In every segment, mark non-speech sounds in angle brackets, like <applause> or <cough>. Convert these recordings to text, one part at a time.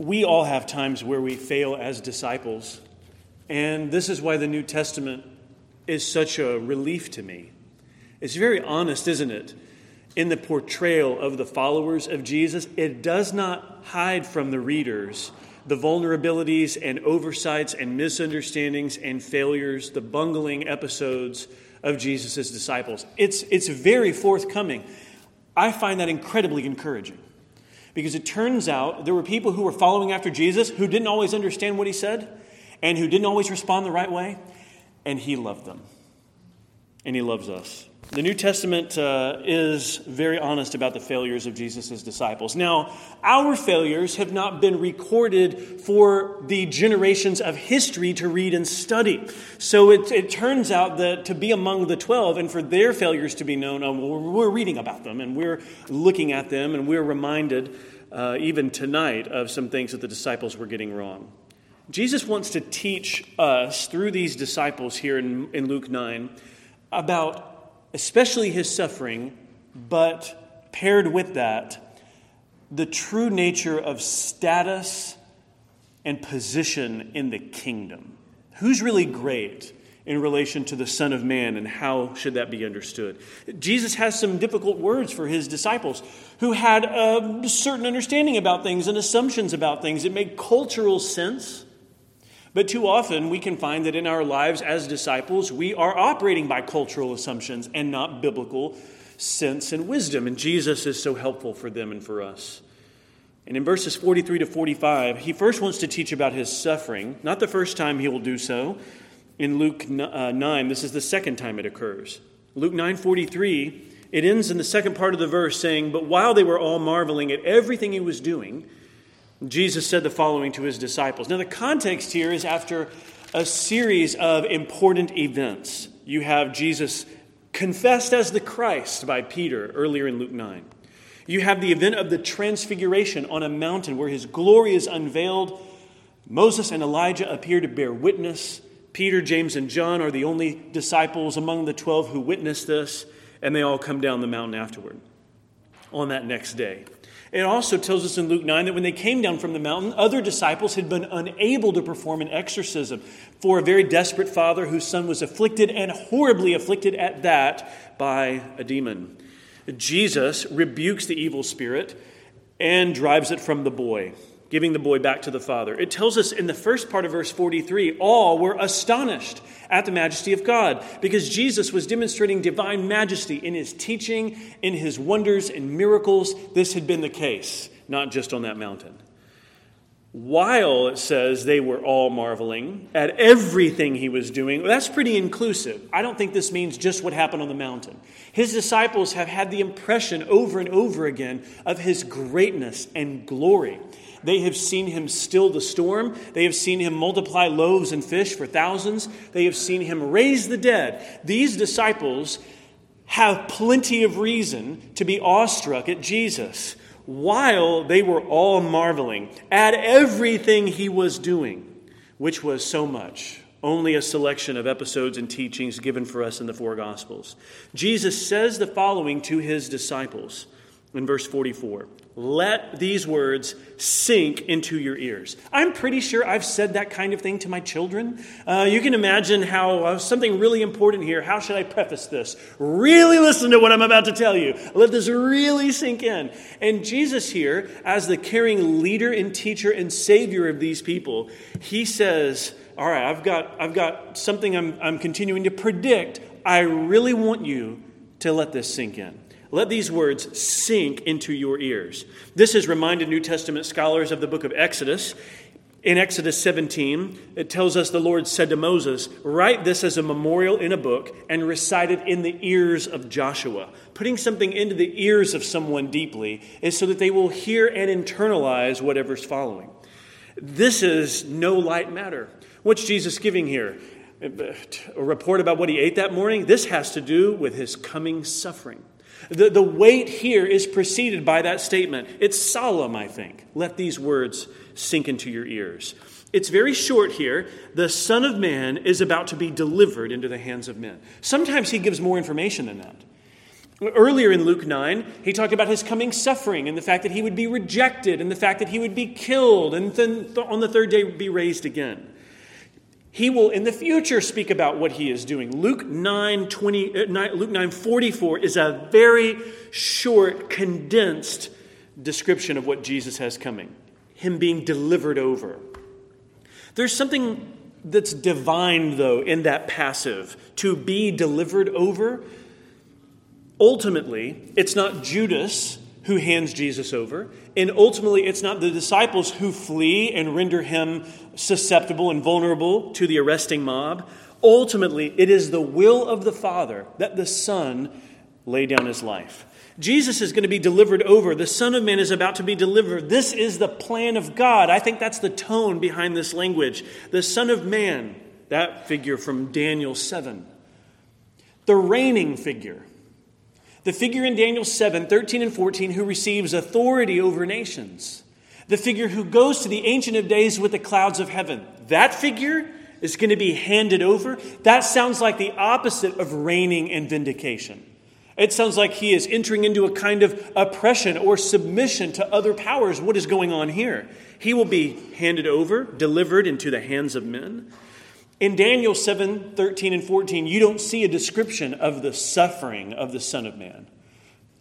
we all have times where we fail as disciples. And this is why the New Testament is such a relief to me. It's very honest, isn't it? In the portrayal of the followers of Jesus, it does not hide from the readers the vulnerabilities and oversights and misunderstandings and failures, the bungling episodes of Jesus' disciples. It's, it's very forthcoming. I find that incredibly encouraging because it turns out there were people who were following after Jesus who didn't always understand what he said and who didn't always respond the right way, and he loved them. And he loves us. The New Testament uh, is very honest about the failures of Jesus' disciples. Now, our failures have not been recorded for the generations of history to read and study. So it, it turns out that to be among the 12 and for their failures to be known, uh, we're reading about them and we're looking at them and we're reminded, uh, even tonight, of some things that the disciples were getting wrong. Jesus wants to teach us through these disciples here in, in Luke 9 about especially his suffering, but paired with that, the true nature of status and position in the kingdom. Who's really great in relation to the Son of Man, and how should that be understood? Jesus has some difficult words for his disciples who had a certain understanding about things and assumptions about things. It made cultural sense. But too often we can find that in our lives as disciples, we are operating by cultural assumptions and not biblical sense and wisdom. And Jesus is so helpful for them and for us. And in verses 43 to 45, he first wants to teach about his suffering. Not the first time he will do so. In Luke uh, 9, this is the second time it occurs. Luke 9:43, it ends in the second part of the verse saying, "But while they were all marveling at everything he was doing, Jesus said the following to his disciples. Now, the context here is after a series of important events. You have Jesus confessed as the Christ by Peter earlier in Luke 9. You have the event of the transfiguration on a mountain where his glory is unveiled. Moses and Elijah appear to bear witness. Peter, James, and John are the only disciples among the 12 who witness this, and they all come down the mountain afterward on that next day. It also tells us in Luke 9 that when they came down from the mountain, other disciples had been unable to perform an exorcism for a very desperate father whose son was afflicted and horribly afflicted at that by a demon. Jesus rebukes the evil spirit and drives it from the boy giving the boy back to the father. It tells us in the first part of verse 43 all were astonished at the majesty of God because Jesus was demonstrating divine majesty in his teaching, in his wonders and miracles. This had been the case, not just on that mountain. While it says they were all marveling at everything he was doing, that's pretty inclusive. I don't think this means just what happened on the mountain. His disciples have had the impression over and over again of his greatness and glory. They have seen him still the storm. They have seen him multiply loaves and fish for thousands. They have seen him raise the dead. These disciples have plenty of reason to be awestruck at Jesus while they were all marveling at everything he was doing, which was so much. Only a selection of episodes and teachings given for us in the four Gospels. Jesus says the following to his disciples in verse 44 let these words sink into your ears. I'm pretty sure I've said that kind of thing to my children. Uh, you can imagine how uh, something really important here. How should I preface this? Really listen to what I'm about to tell you. Let this really sink in. And Jesus, here, as the caring leader and teacher and savior of these people, he says, All right, I've got, I've got something I'm, I'm continuing to predict. I really want you to let this sink in. Let these words sink into your ears. This has reminded New Testament scholars of the book of Exodus. In Exodus 17, it tells us the Lord said to Moses, Write this as a memorial in a book and recite it in the ears of Joshua. Putting something into the ears of someone deeply is so that they will hear and internalize whatever's following. This is no light matter. What's Jesus giving here? A report about what he ate that morning? This has to do with his coming suffering. The, the weight here is preceded by that statement. It's solemn, I think. Let these words sink into your ears. It's very short here. The Son of Man is about to be delivered into the hands of men. Sometimes he gives more information than that. Earlier in Luke 9, he talked about his coming suffering and the fact that he would be rejected and the fact that he would be killed and then on the third day be raised again. He will in the future speak about what he is doing. Luke 9, 20, uh, 9, Luke 9 44 is a very short, condensed description of what Jesus has coming. Him being delivered over. There's something that's divine, though, in that passive to be delivered over Ultimately, it's not Judas who hands Jesus over, and ultimately, it's not the disciples who flee and render him susceptible and vulnerable to the arresting mob. Ultimately, it is the will of the Father that the Son lay down his life. Jesus is going to be delivered over. The Son of Man is about to be delivered. This is the plan of God. I think that's the tone behind this language. The Son of Man, that figure from Daniel 7. The reigning figure, the figure in Daniel 7 13 and 14 who receives authority over nations. The figure who goes to the Ancient of Days with the clouds of heaven. That figure is going to be handed over. That sounds like the opposite of reigning and vindication. It sounds like he is entering into a kind of oppression or submission to other powers. What is going on here? He will be handed over, delivered into the hands of men. In Daniel 7 13 and 14, you don't see a description of the suffering of the Son of Man.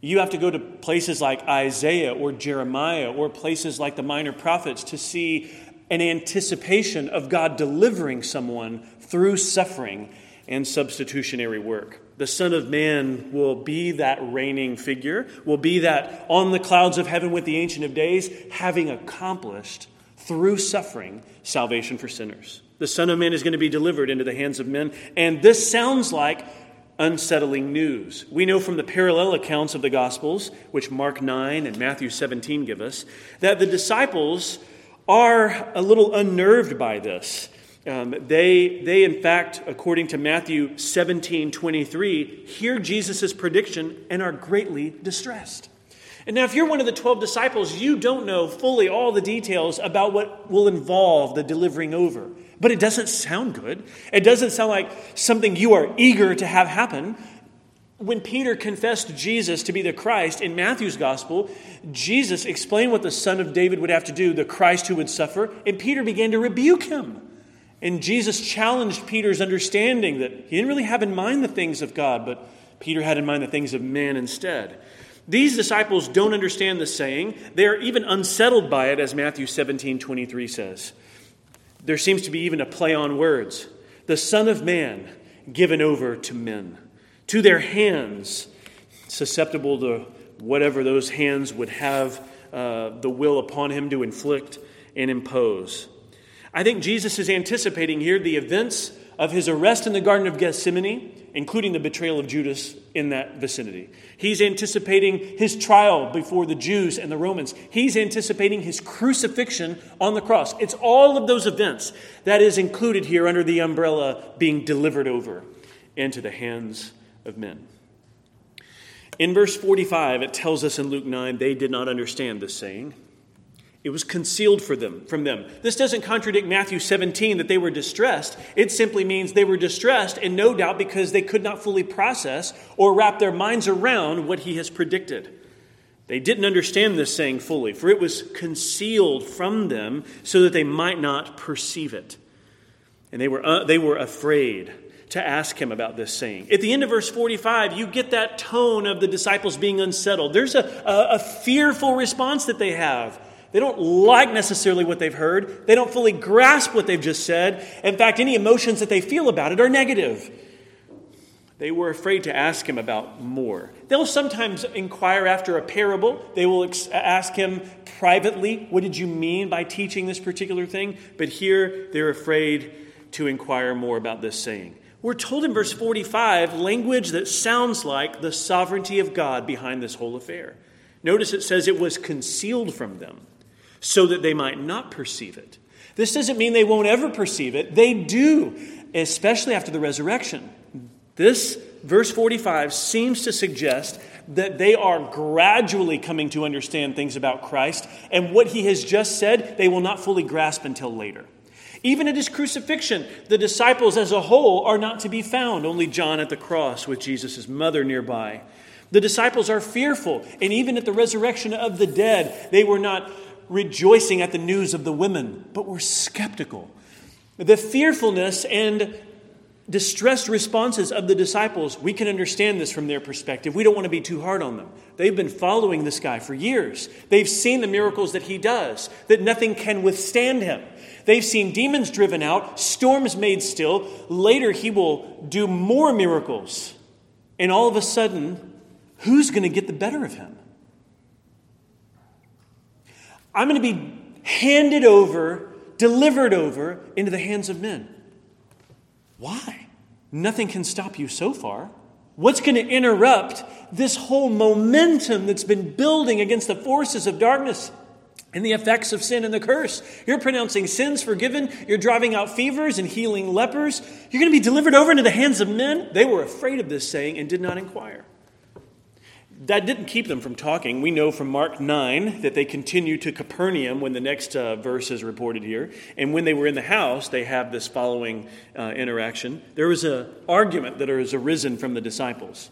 You have to go to places like Isaiah or Jeremiah or places like the minor prophets to see an anticipation of God delivering someone through suffering and substitutionary work. The Son of Man will be that reigning figure, will be that on the clouds of heaven with the Ancient of Days, having accomplished through suffering salvation for sinners. The Son of Man is going to be delivered into the hands of men. And this sounds like unsettling news. We know from the parallel accounts of the Gospels, which Mark 9 and Matthew 17 give us, that the disciples are a little unnerved by this. Um, they, they, in fact, according to Matthew 17 23, hear Jesus' prediction and are greatly distressed. And now, if you're one of the 12 disciples, you don't know fully all the details about what will involve the delivering over. But it doesn't sound good. It doesn't sound like something you are eager to have happen. When Peter confessed Jesus to be the Christ in Matthew's gospel, Jesus explained what the son of David would have to do, the Christ who would suffer, and Peter began to rebuke him. And Jesus challenged Peter's understanding that he didn't really have in mind the things of God, but Peter had in mind the things of man instead. These disciples don't understand the saying. They are even unsettled by it, as Matthew 17 23 says. There seems to be even a play on words. The Son of Man given over to men, to their hands, susceptible to whatever those hands would have uh, the will upon him to inflict and impose. I think Jesus is anticipating here the events of his arrest in the Garden of Gethsemane including the betrayal of Judas in that vicinity. He's anticipating his trial before the Jews and the Romans. He's anticipating his crucifixion on the cross. It's all of those events that is included here under the umbrella being delivered over into the hands of men. In verse 45, it tells us in Luke 9 they did not understand this saying. It was concealed for them, from them. This doesn't contradict Matthew 17 that they were distressed. It simply means they were distressed, and no doubt because they could not fully process or wrap their minds around what he has predicted. They didn't understand this saying fully, for it was concealed from them so that they might not perceive it. And they were, uh, they were afraid to ask him about this saying. At the end of verse 45, you get that tone of the disciples being unsettled. There's a, a, a fearful response that they have. They don't like necessarily what they've heard. They don't fully grasp what they've just said. In fact, any emotions that they feel about it are negative. They were afraid to ask him about more. They'll sometimes inquire after a parable. They will ex- ask him privately, What did you mean by teaching this particular thing? But here they're afraid to inquire more about this saying. We're told in verse 45 language that sounds like the sovereignty of God behind this whole affair. Notice it says it was concealed from them so that they might not perceive it. This doesn't mean they won't ever perceive it. They do, especially after the resurrection. This verse 45 seems to suggest that they are gradually coming to understand things about Christ, and what he has just said, they will not fully grasp until later. Even at his crucifixion, the disciples as a whole are not to be found, only John at the cross with Jesus' mother nearby. The disciples are fearful, and even at the resurrection of the dead, they were not rejoicing at the news of the women, but were skeptical. The fearfulness and distressed responses of the disciples, we can understand this from their perspective. We don't want to be too hard on them. They've been following this guy for years. They've seen the miracles that he does, that nothing can withstand him. They've seen demons driven out, storms made still. Later, he will do more miracles. And all of a sudden, who's going to get the better of him? I'm going to be handed over, delivered over into the hands of men. Why? Nothing can stop you so far. What's going to interrupt this whole momentum that's been building against the forces of darkness and the effects of sin and the curse? You're pronouncing sins forgiven. You're driving out fevers and healing lepers. You're going to be delivered over into the hands of men. They were afraid of this saying and did not inquire that didn't keep them from talking. We know from Mark 9 that they continued to Capernaum when the next uh, verse is reported here. And when they were in the house, they have this following uh, interaction. There was an argument that has arisen from the disciples.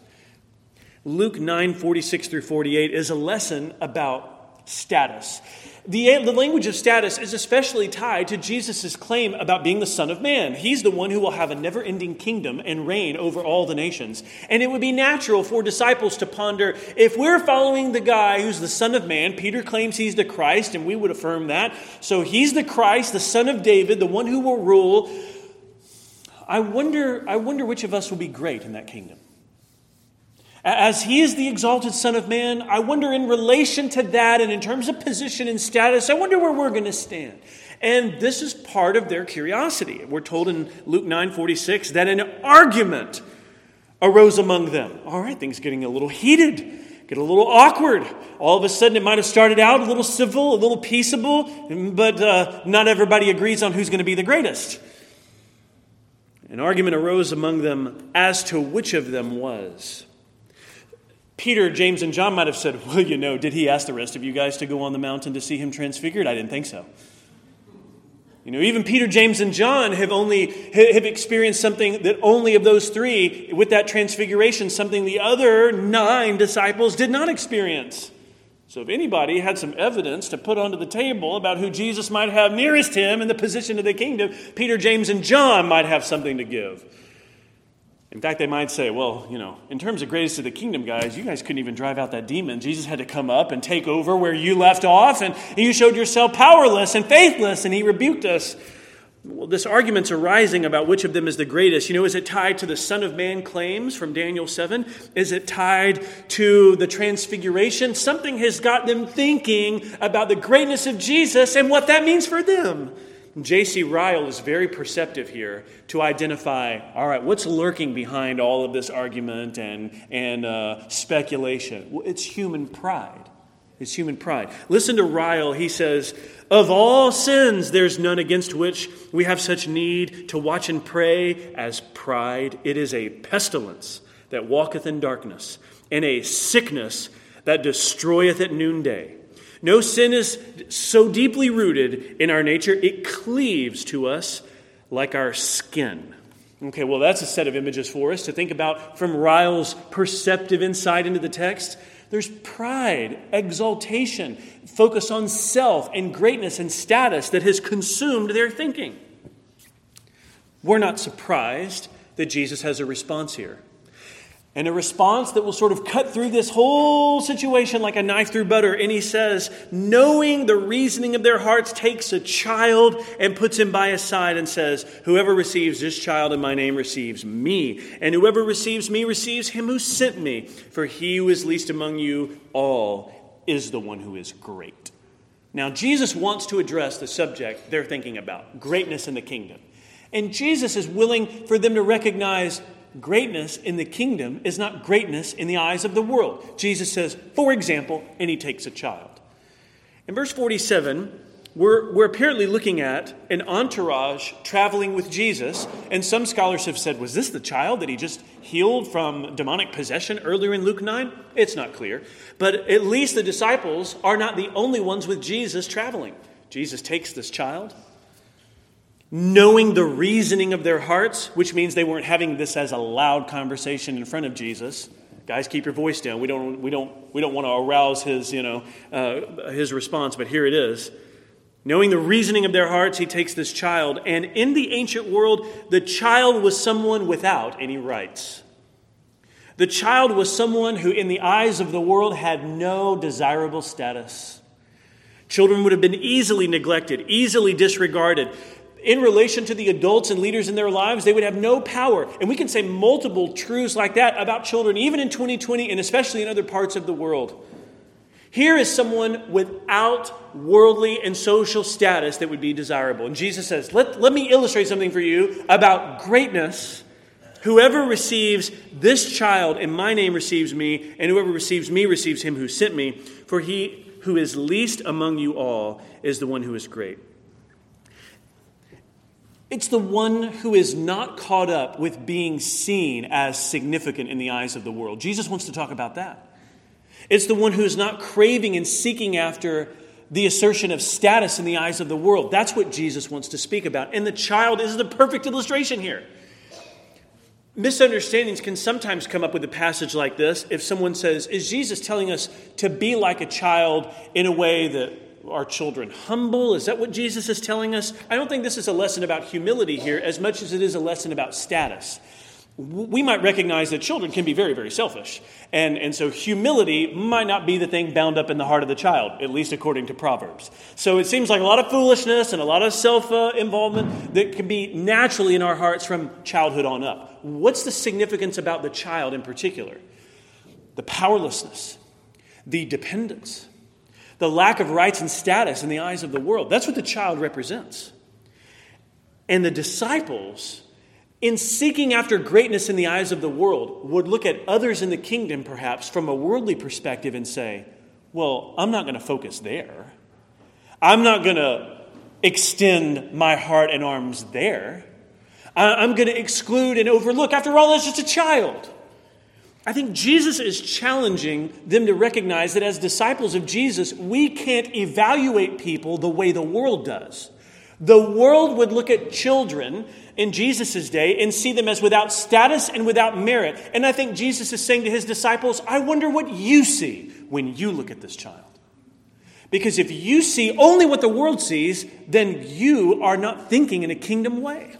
Luke 9 46 through 48 is a lesson about status. The, the language of status is especially tied to Jesus' claim about being the Son of Man. He's the one who will have a never ending kingdom and reign over all the nations. And it would be natural for disciples to ponder if we're following the guy who's the Son of Man, Peter claims he's the Christ, and we would affirm that. So he's the Christ, the Son of David, the one who will rule. I wonder, I wonder which of us will be great in that kingdom. As he is the exalted Son of Man, I wonder in relation to that and in terms of position and status, I wonder where we're going to stand. And this is part of their curiosity. We're told in Luke 9 46 that an argument arose among them. All right, things getting a little heated, get a little awkward. All of a sudden, it might have started out a little civil, a little peaceable, but uh, not everybody agrees on who's going to be the greatest. An argument arose among them as to which of them was. Peter, James, and John might have said, Well, you know, did he ask the rest of you guys to go on the mountain to see him transfigured? I didn't think so. You know, even Peter, James, and John have only have experienced something that only of those three, with that transfiguration, something the other nine disciples did not experience. So if anybody had some evidence to put onto the table about who Jesus might have nearest him in the position of the kingdom, Peter, James, and John might have something to give. In fact, they might say, well, you know, in terms of greatest of the kingdom, guys, you guys couldn't even drive out that demon. Jesus had to come up and take over where you left off, and you showed yourself powerless and faithless, and he rebuked us. Well, this argument's arising about which of them is the greatest. You know, is it tied to the Son of Man claims from Daniel 7? Is it tied to the transfiguration? Something has got them thinking about the greatness of Jesus and what that means for them. J.C. Ryle is very perceptive here to identify all right, what's lurking behind all of this argument and, and uh, speculation? Well, it's human pride. It's human pride. Listen to Ryle. He says, Of all sins, there's none against which we have such need to watch and pray as pride. It is a pestilence that walketh in darkness, and a sickness that destroyeth at noonday. No sin is so deeply rooted in our nature, it cleaves to us like our skin. Okay, well, that's a set of images for us to think about from Ryle's perceptive insight into the text. There's pride, exaltation, focus on self and greatness and status that has consumed their thinking. We're not surprised that Jesus has a response here and a response that will sort of cut through this whole situation like a knife through butter. And he says, knowing the reasoning of their hearts, takes a child and puts him by his side and says, Whoever receives this child in my name receives me, and whoever receives me receives him who sent me. For he who is least among you all is the one who is great. Now, Jesus wants to address the subject they're thinking about greatness in the kingdom. And Jesus is willing for them to recognize greatness in the kingdom is not greatness in the eyes of the world. Jesus says, for example, and he takes a child. In verse 47, we're, we're apparently looking at an entourage traveling with Jesus, and some scholars have said, was this the child that he just healed from demonic possession earlier in Luke 9? It's not clear. But at least the disciples are not the only ones with Jesus traveling. Jesus takes this child, knowing the reasoning of their hearts, which means they weren't having this as a loud conversation in front of Jesus. Guys, keep your voice down. We don't, we don't, we don't want to arouse his, you know, uh, his response, but here it is. Knowing the reasoning of their hearts, he takes this child, and in the ancient world, the child was someone without any rights. The child was someone who, in the eyes of the world, had no desirable status. Children would have been easily neglected, easily disregarded in relation to the adults and leaders in their lives, they would have no power. And we can say multiple truths like that about children, even in 2020 and especially in other parts of the world. Here is someone without worldly and social status that would be desirable. And Jesus says, Let, let me illustrate something for you about greatness. Whoever receives this child in my name receives me, and whoever receives me receives him who sent me. For he who is least among you all is the one who is great. It's the one who is not caught up with being seen as significant in the eyes of the world. Jesus wants to talk about that. It's the one who is not craving and seeking after the assertion of status in the eyes of the world. That's what Jesus wants to speak about. And the child is the perfect illustration here. Misunderstandings can sometimes come up with a passage like this if someone says, Is Jesus telling us to be like a child in a way that our children humble? Is that what Jesus is telling us? I don't think this is a lesson about humility here as much as it is a lesson about status. We might recognize that children can be very, very selfish. And, and so humility might not be the thing bound up in the heart of the child, at least according to Proverbs. So it seems like a lot of foolishness and a lot of self involvement that can be naturally in our hearts from childhood on up. What's the significance about the child in particular? The powerlessness, the dependence, the lack of rights and status in the eyes of the world. That's what the child represents. And the disciples, in seeking after greatness in the eyes of the world, would look at others in the kingdom, perhaps, from a worldly perspective and say, Well, I'm not going to focus there. I'm not going to extend my heart and arms there. I'm going to exclude and overlook. After all, that's just a child. I think Jesus is challenging them to recognize that as disciples of Jesus, we can't evaluate people the way the world does. The world would look at children in Jesus' day and see them as without status and without merit. And I think Jesus is saying to his disciples, I wonder what you see when you look at this child. Because if you see only what the world sees, then you are not thinking in a kingdom way.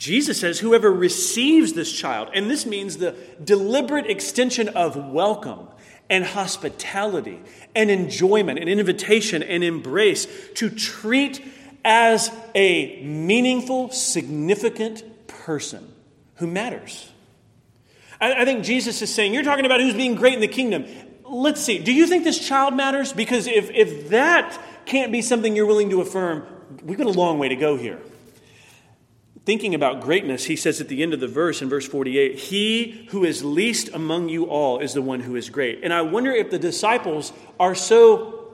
Jesus says, Whoever receives this child, and this means the deliberate extension of welcome and hospitality and enjoyment and invitation and embrace to treat as a meaningful, significant person who matters. I, think Jesus is saying, You're talking about who's being great in the kingdom. Let's see, do you think this child matters? Because if, if that can't be something you're willing to affirm, we've got a long way to go here thinking about greatness, he says at the end of the verse in verse 48 He who is least among you all is the one who is great. And I wonder if the disciples are so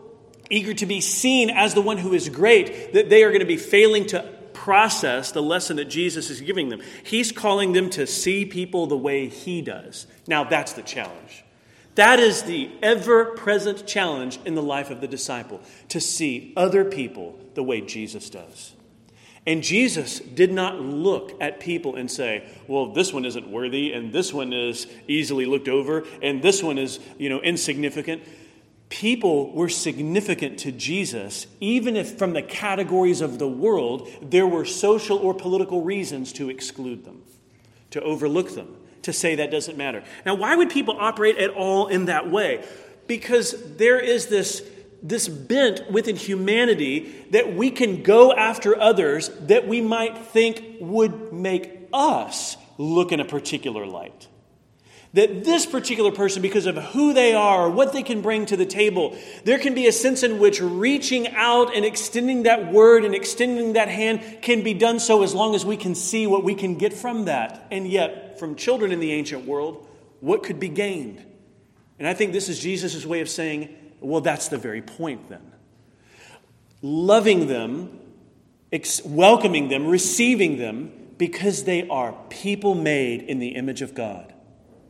eager to be seen as the one who is great that they are going to be failing to process the lesson that Jesus is giving them. He's calling them to see people the way he does. Now, that's the challenge. That is the ever present challenge in the life of the disciple to see other people the way Jesus does. And Jesus did not look at people and say, well, this one isn't worthy, and this one is easily looked over, and this one is, you know, insignificant. People were significant to Jesus, even if from the categories of the world there were social or political reasons to exclude them, to overlook them, to say that doesn't matter. Now, why would people operate at all in that way? Because there is this this bent within humanity that we can go after others that we might think would make us look in a particular light. That this particular person, because of who they are what they can bring to the table, there can be a sense in which reaching out and extending that word and extending that hand can be done so as long as we can see what we can get from that. And yet, from children in the ancient world, what could be gained? And I think this is Jesus' way of saying, well, that's the very point then. Loving them, ex- welcoming them, receiving them, because they are people made in the image of God.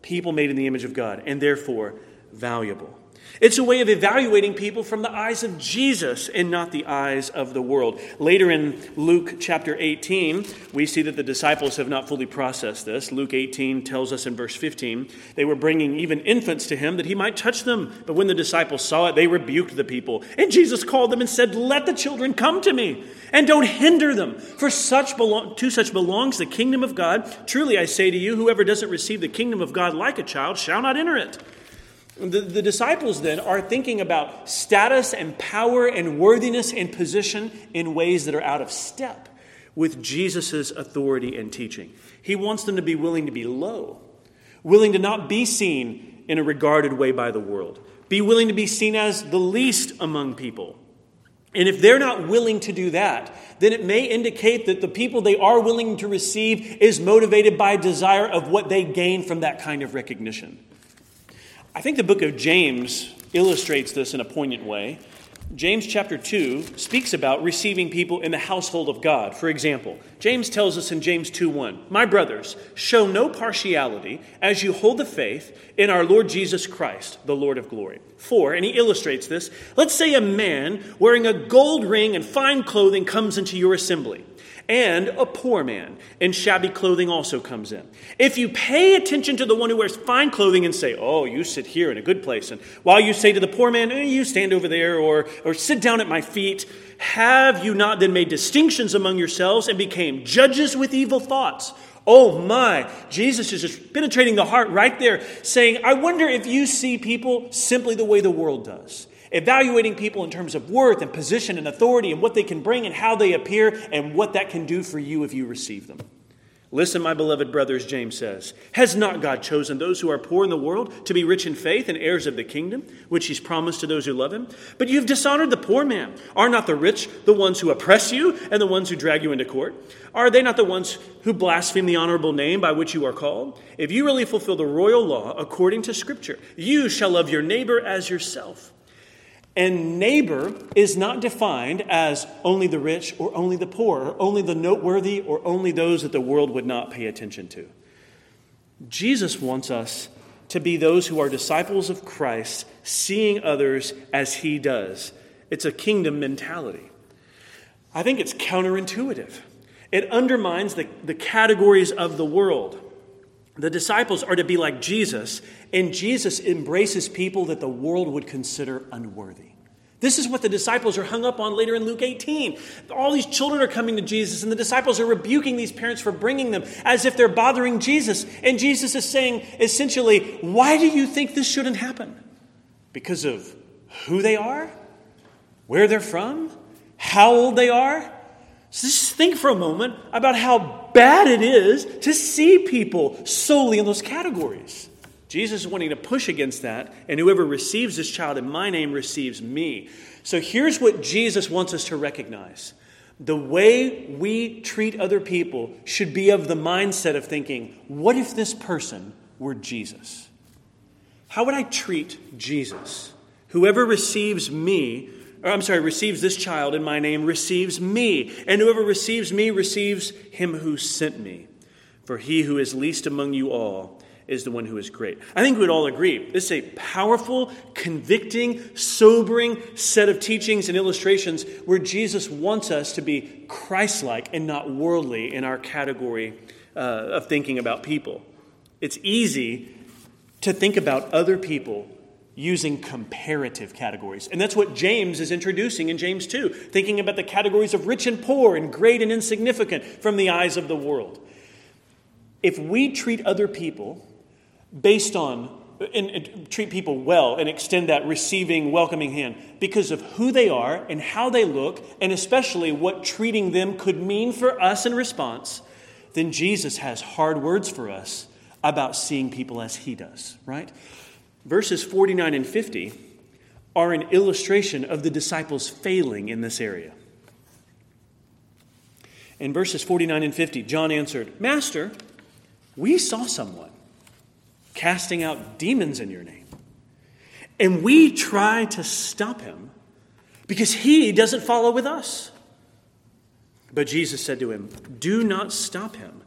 People made in the image of God, and therefore valuable. It's a way of evaluating people from the eyes of Jesus and not the eyes of the world. Later in Luke chapter 18, we see that the disciples have not fully processed this. Luke 18 tells us in verse 15, they were bringing even infants to him that he might touch them. But when the disciples saw it, they rebuked the people. And Jesus called them and said, Let the children come to me, and don't hinder them, for such to such belongs the kingdom of God. Truly I say to you, whoever doesn't receive the kingdom of God like a child shall not enter it. The, the, disciples then are thinking about status and power and worthiness and position in ways that are out of step with Jesus' authority and teaching. He wants them to be willing to be low, willing to not be seen in a regarded way by the world, be willing to be seen as the least among people. And if they're not willing to do that, then it may indicate that the people they are willing to receive is motivated by desire of what they gain from that kind of recognition. I think the book of James illustrates this in a poignant way. James chapter 2 speaks about receiving people in the household of God. For example, James tells us in James 2 1, My brothers, show no partiality as you hold the faith in our Lord Jesus Christ, the Lord of glory. 4, and he illustrates this. Let's say a man wearing a gold ring and fine clothing comes into your assembly and a poor man in shabby clothing also comes in. If you pay attention to the one who wears fine clothing and say, Oh, you sit here in a good place, and while you say to the poor man, eh, You stand over there, or, or sit down at my feet, have you not then made distinctions among yourselves and became judges with evil thoughts? Oh my, Jesus is just penetrating the heart right there, saying, I wonder if you see people simply the way the world does evaluating people in terms of worth and position and authority and what they can bring and how they appear and what that can do for you if you receive them. Listen, my beloved brothers, James says, Has not God chosen those who are poor in the world to be rich in faith and heirs of the kingdom, which he's promised to those who love him? But you've dishonored the poor man. Are not the rich the ones who oppress you and the ones who drag you into court? Are they not the ones who blaspheme the honorable name by which you are called? If you really fulfill the royal law according to Scripture, you shall love your neighbor as yourself. And neighbor is not defined as only the rich or only the poor, or only the noteworthy or only those that the world would not pay attention to. Jesus wants us to be those who are disciples of Christ, seeing others as he does. It's a kingdom mentality. I think it's counterintuitive. It undermines the, the categories of the world. The disciples are to be like Jesus, and Jesus embraces people that the world would consider unworthy. This is what the disciples are hung up on later in Luke 18. All these children are coming to Jesus, and the disciples are rebuking these parents for bringing them as if they're bothering Jesus. And Jesus is saying, essentially, why do you think this shouldn't happen? Because of who they are, where they're from, how old they are? So just think for a moment about how bad it is to see people solely in those categories. Jesus is wanting to push against that, and whoever receives this child in my name receives me. So here's what Jesus wants us to recognize the way we treat other people should be of the mindset of thinking, what if this person were Jesus? How would I treat Jesus? Whoever receives me or I'm sorry, receives this child in my name receives me, and whoever receives me receives him who sent me. For he who is least among you all is the one who is great. I think we'd all agree. This is a powerful, convicting, sobering set of teachings and illustrations where Jesus wants us to be Christ like and not worldly in our category uh, of thinking about people. It's easy to think about other people using comparative categories. And that's what James is introducing in James 2, thinking about the categories of rich and poor and great and insignificant from the eyes of the world. If we treat other people based on and, and, treat people well and extend that receiving, welcoming hand because of who they are and how they look, and especially what treating them could mean for us in response, then Jesus has hard words for us about seeing people as he does, right? Verses 49 and 50 are an illustration of the disciples failing in this area. In verses 49 and 50, John answered, Master, we saw someone casting out demons in your name, and we try to stop him because he doesn't follow with us. But Jesus said to him, Do not stop him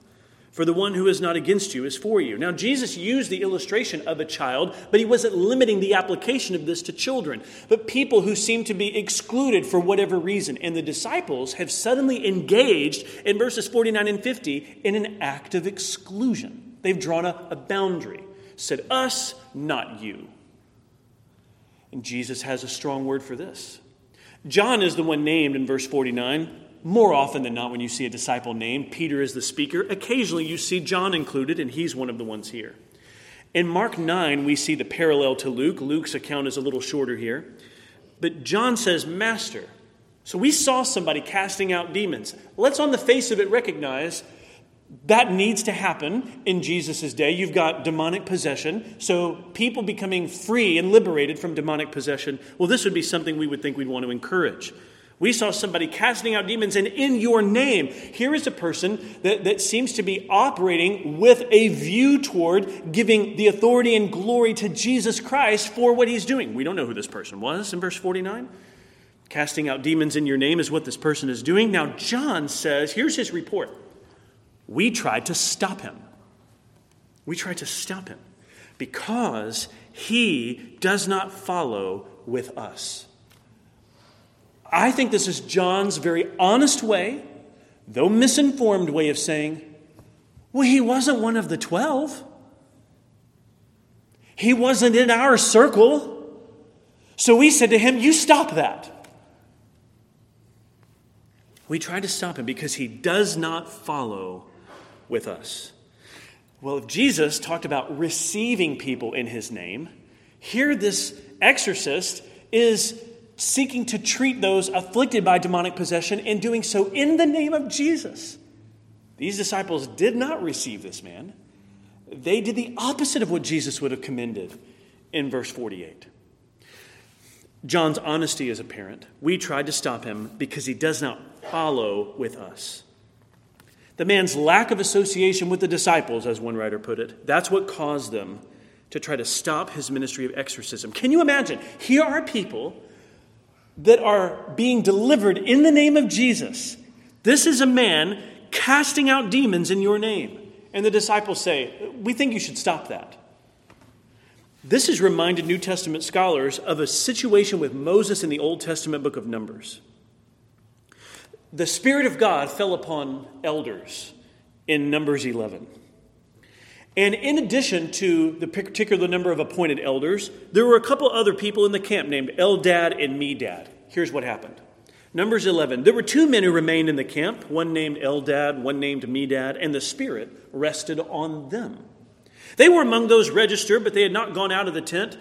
For the one who is not against you is for you. Now, Jesus used the illustration of a child, but he wasn't limiting the application of this to children, but people who seem to be excluded for whatever reason. And the disciples have suddenly engaged in verses 49 and 50 in an act of exclusion. They've drawn a, a boundary, said, Us, not you. And Jesus has a strong word for this. John is the one named in verse 49 more often than not, when you see a disciple named, Peter is the speaker. Occasionally, you see John included, and he's one of the ones here. In Mark 9, we see the parallel to Luke. Luke's account is a little shorter here. But John says, Master. So we saw somebody casting out demons. Let's, on the face of it, recognize that needs to happen in Jesus' day. You've got demonic possession, so people becoming free and liberated from demonic possession. Well, this would be something we would think we'd want to encourage. We saw somebody casting out demons, and in your name, here is a person that, that seems to be operating with a view toward giving the authority and glory to Jesus Christ for what he's doing. We don't know who this person was in verse 49. Casting out demons in your name is what this person is doing. Now, John says, here's his report. We tried to stop him. We tried to stop him because he does not follow with us. I think this is John's very honest way, though misinformed way of saying, well, he wasn't one of the twelve. He wasn't in our circle. So we said to him, You stop that. We tried to stop him because he does not follow with us. Well, if Jesus talked about receiving people in his name, here this exorcist is seeking to treat those afflicted by demonic possession and doing so in the name of Jesus. These disciples did not receive this man. They did the opposite of what Jesus would have commended in verse 48. John's honesty is apparent. We tried to stop him because he does not follow with us. The man's lack of association with the disciples, as one writer put it, that's what caused them to try to stop his ministry of exorcism. Can you imagine? Here are people that are being delivered in the name of Jesus. This is a man casting out demons in your name. And the disciples say, We think you should stop that. This has reminded New Testament scholars of a situation with Moses in the Old Testament book of Numbers. The Spirit of God fell upon elders in Numbers 11. And in addition to the particular number of appointed elders, there were a couple other people in the camp named Eldad and Medad. Here's what happened. Numbers 11. There were two men who remained in the camp, one named Eldad, one named Medad, and the Spirit rested on them. They were among those registered, but they had not gone out of the tent,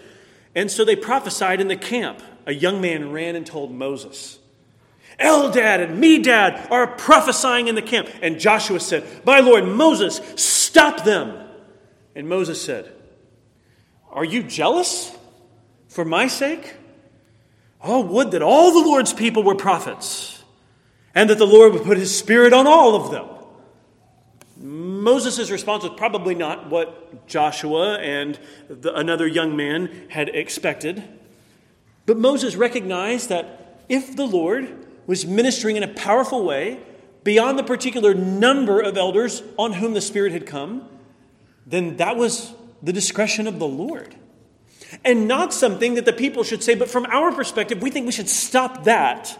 and so they prophesied in the camp. A young man ran and told Moses, Eldad and Medad are prophesying in the camp. And Joshua said, My Lord Moses, stop them. And Moses said, Are you jealous for my sake? Oh, would that all the Lord's people were prophets, and that the Lord would put his spirit on all of them. Moses' response was probably not what Joshua and the, another young man had expected. But Moses recognized that if the Lord was ministering in a powerful way beyond the particular number of elders on whom the Spirit had come, then that was the discretion of the Lord. And not something that the people should say, but from our perspective, we think we should stop that.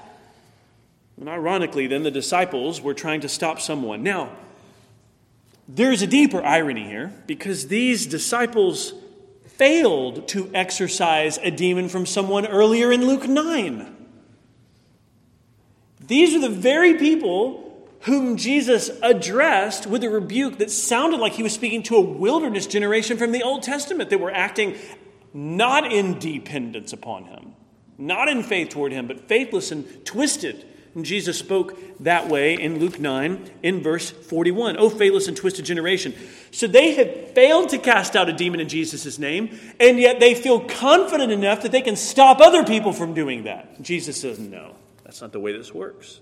And ironically, then the disciples were trying to stop someone. Now, there's a deeper irony here because these disciples failed to exorcise a demon from someone earlier in Luke 9. These are the very people whom Jesus addressed with a rebuke that sounded like he was speaking to a wilderness generation from the Old Testament that were acting not in dependence upon him, not in faith toward him, but faithless and twisted. And Jesus spoke that way in Luke 9 in verse 41. Oh, faithless and twisted generation. So they have failed to cast out a demon in Jesus' name, and yet they feel confident enough that they can stop other people from doing that. Jesus says, no, that's not the way this works.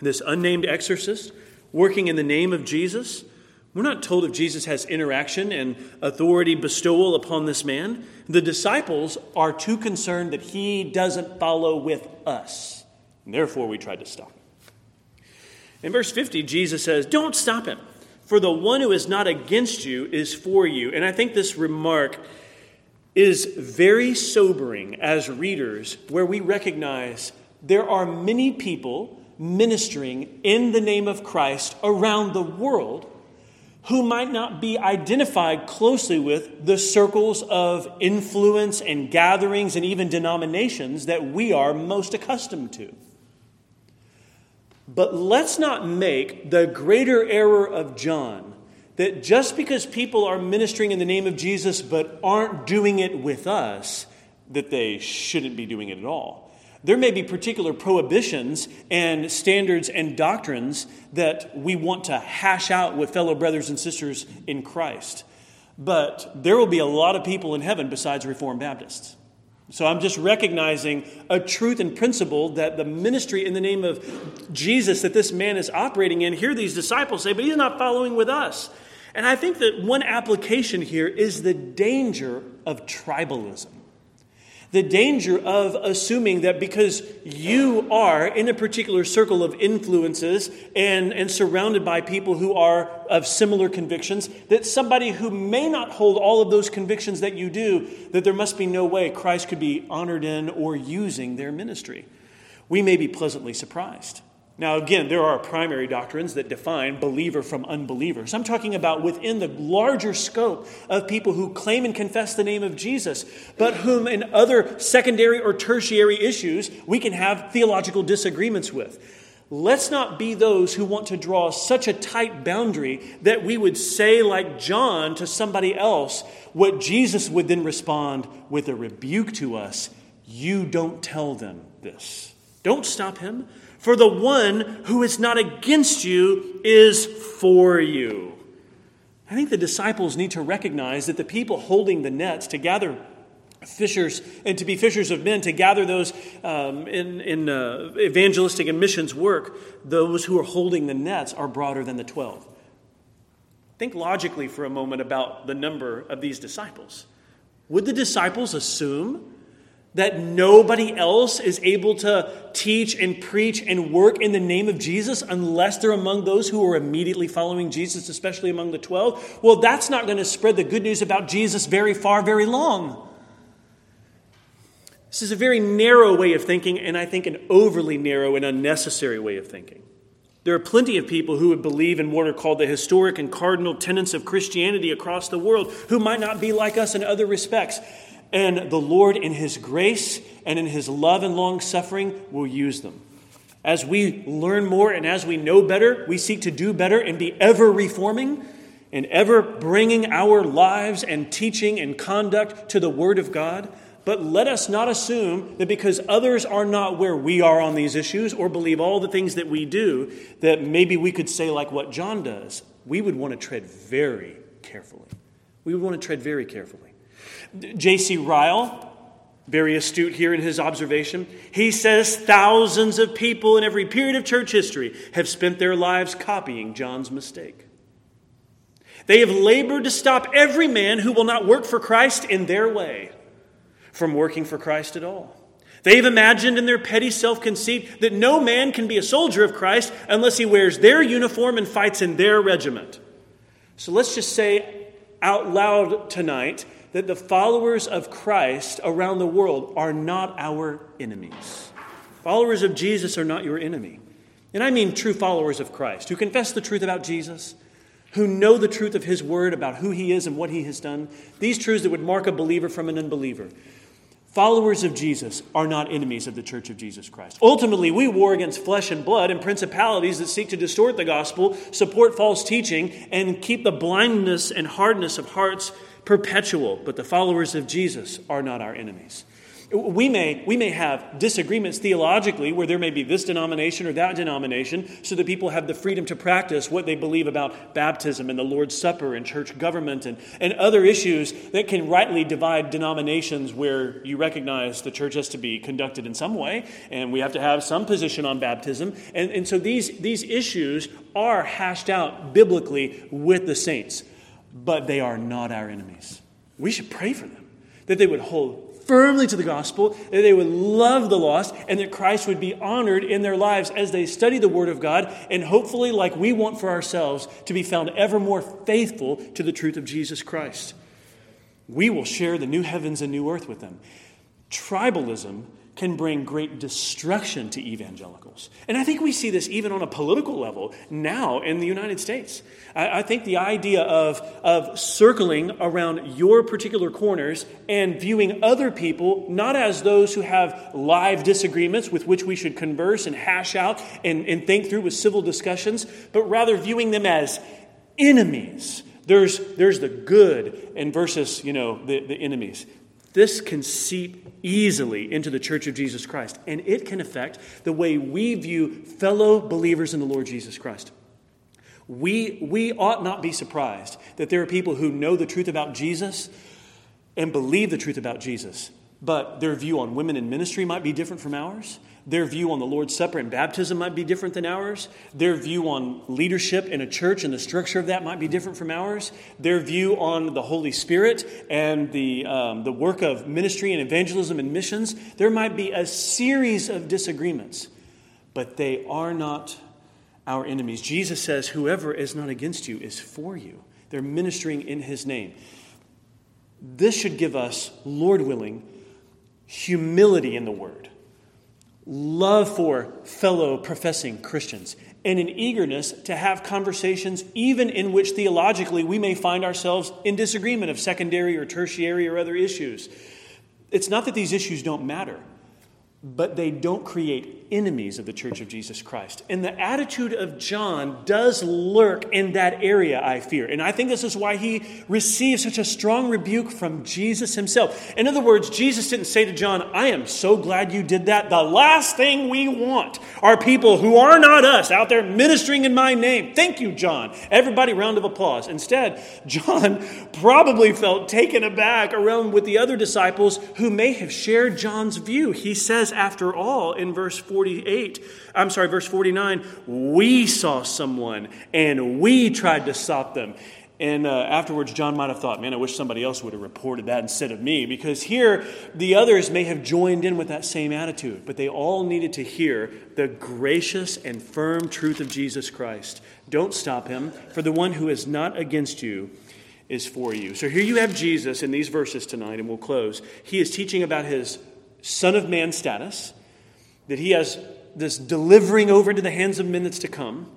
This unnamed exorcist working in the name of Jesus we're not told if Jesus has interaction and authority bestowal upon this man. The disciples are too concerned that he doesn't follow with us. And therefore, we tried to stop him. In verse 50, Jesus says, Don't stop him, For the one who is not against you is for you. And I think this remark is very sobering as readers, where we recognize there are many people ministering in the name of Christ around the world who might not be identified closely with the circles of influence and gatherings and even denominations that we are most accustomed to. But let's not make the greater error of John that just because people are ministering in the name of Jesus but aren't doing it with us, that they shouldn't be doing it at all. There may be particular prohibitions and standards and doctrines that we want to hash out with fellow brothers and sisters in Christ. But there will be a lot of people in heaven besides Reformed Baptists. So I'm just recognizing a truth and principle that the ministry in the name of Jesus that this man is operating in, here these disciples say, but he's not following with us. And I think that one application here is the danger of tribalism. The danger of assuming that because you are in a particular circle of influences and, and surrounded by people who are of similar convictions, that somebody who may not hold all of those convictions that you do, that there must be no way Christ could be honored in or using their ministry. We may be pleasantly surprised. Now, again, there are primary doctrines that define believer from unbelievers. I'm talking about within the larger scope of people who claim and confess the name of Jesus, but whom in other secondary or tertiary issues we can have theological disagreements with. Let's not be those who want to draw such a tight boundary that we would say, like John, to somebody else what Jesus would then respond with a rebuke to us You don't tell them this. Don't stop him. For the one who is not against you is for you. I think the disciples need to recognize that the people holding the nets to gather fishers and to be fishers of men, to gather those um, in, in uh, evangelistic and missions work, those who are holding the nets are broader than the 12. Think logically for a moment about the number of these disciples. Would the disciples assume that nobody else is able to teach and preach and work in the name of Jesus unless they're among those who are immediately following Jesus, especially among the 12? Well, that's not going to spread the good news about Jesus very far, very long. This is a very narrow way of thinking, and I think an overly narrow and unnecessary way of thinking. There are plenty of people who would believe in what are called the historic and cardinal tenets of Christianity across the world who might not be like us in other respects. And the Lord, in His grace and in His love and long suffering, will use them. As we learn more and as we know better, we seek to do better and be ever reforming and ever bringing our lives and teaching and conduct to the Word of God. But let us not assume that because others are not where we are on these issues or believe all the things that we do, that maybe we could say, like what John does. We would want to tread very carefully. We would want to tread very carefully. J.C. Ryle, very astute here in his observation, he says thousands of people in every period of church history have spent their lives copying John's mistake. They have labored to stop every man who will not work for Christ in their way from working for Christ at all. They've imagined in their petty self conceit that no man can be a soldier of Christ unless he wears their uniform and fights in their regiment. So let's just say out loud tonight that the followers of Christ around the world are not our enemies. Followers of Jesus are not your enemy. And I mean true followers of Christ who confess the truth about Jesus, who know the truth of his word about who he is and what he has done. These truths that would mark a believer from an unbeliever. Followers of Jesus are not enemies of the church of Jesus Christ. Ultimately, we war against flesh and blood and principalities that seek to distort the gospel, support false teaching, and keep the blindness and hardness of hearts perpetual, but the followers of Jesus are not our enemies. We may, we may have disagreements theologically where there may be this denomination or that denomination, so that people have the freedom to practice what they believe about baptism and the Lord's Supper and church government and, and other issues that can rightly divide denominations where you recognize the church has to be conducted in some way and we have to have some position on baptism. And, and so these, these issues are hashed out biblically with the saints but they are not our enemies. We should pray for them, that they would hold firmly to the gospel, that they would love the lost, and that Christ would be honored in their lives as they study the Word of God, and hopefully, like we want for ourselves, to be found ever more faithful to the truth of Jesus Christ. We will share the new heavens and new earth with them. Tribalism can bring great destruction to evangelicals. And I think we see this even on a political level now in the United States. I, I, think the idea of, of circling around your particular corners and viewing other people not as those who have live disagreements with which we should converse and hash out and, and think through with civil discussions, but rather viewing them as enemies. There's, there's the good and versus, you know, the, the enemies. This can seep easily into the church of Jesus Christ, and it can affect the way we view fellow believers in the Lord Jesus Christ. We, we ought not be surprised that there are people who know the truth about Jesus and believe the truth about Jesus, but their view on women in ministry might be different from ours. Their view on the Lord's Supper and baptism might be different than ours. Their view on leadership in a church and the structure of that might be different from ours. Their view on the Holy Spirit and the, um, the work of ministry and evangelism and missions, there might be a series of disagreements, but they are not our enemies. Jesus says, Whoever is not against you is for you. They're ministering in his name. This should give us, Lord willing, humility in the word love for fellow professing Christians, and an eagerness to have conversations, even in which theologically we may find ourselves in disagreement of secondary or tertiary or other issues. It's not that these issues don't matter, but they don't create enemies of the church of Jesus Christ. And the attitude of John does lurk in that area, I fear. And I think this is why he receives such a strong rebuke from Jesus himself. In other words, Jesus didn't say to John, I am so glad you did that. The last thing we want are people who are not us out there ministering in my name. Thank you, John. Everybody, round of applause. Instead, <laughs> John probably felt taken aback around with the other disciples who may have shared John's view. He says, after all, in verse 4, 48, I'm sorry, verse 49, we saw someone and we tried to stop them. And uh, afterwards, John might have thought, man, I wish somebody else would have reported that instead of me, because here the others may have joined in with that same attitude, but they all needed to hear the gracious and firm truth of Jesus Christ. Don't stop him, for the one who is not against you is for you. So here you have Jesus in these verses tonight, and we'll close. He is teaching about his Son of Man status that he has this delivering over into the hands of men that's to come.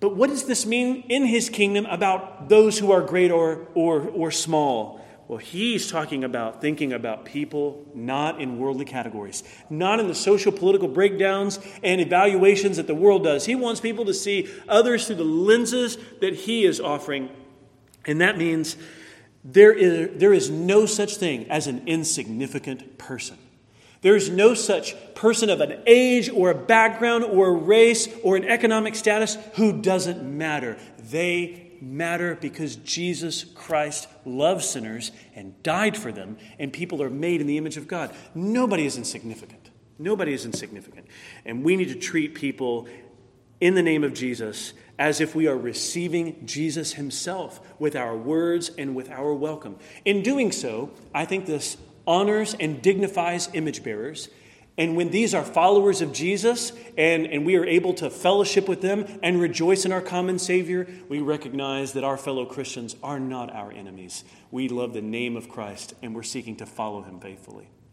But what does this mean in his kingdom about those who are great or, or, or small? Well, he's talking about thinking about people not in worldly categories, not in the social political breakdowns and evaluations that the world does. He wants people to see others through the lenses that he is offering. And that means there is, there is no such thing as an insignificant person. There's no such person of an age or a background or a race or an economic status who doesn't matter. They matter because Jesus Christ loves sinners and died for them, and people are made in the image of God. Nobody is insignificant. Nobody is insignificant. And we need to treat people in the name of Jesus as if we are receiving Jesus himself with our words and with our welcome. In doing so, I think this honors and dignifies image bearers. And when these are followers of Jesus and, and we are able to fellowship with them and rejoice in our common Savior, we recognize that our fellow Christians are not our enemies. We love the name of Christ and we're seeking to follow him faithfully.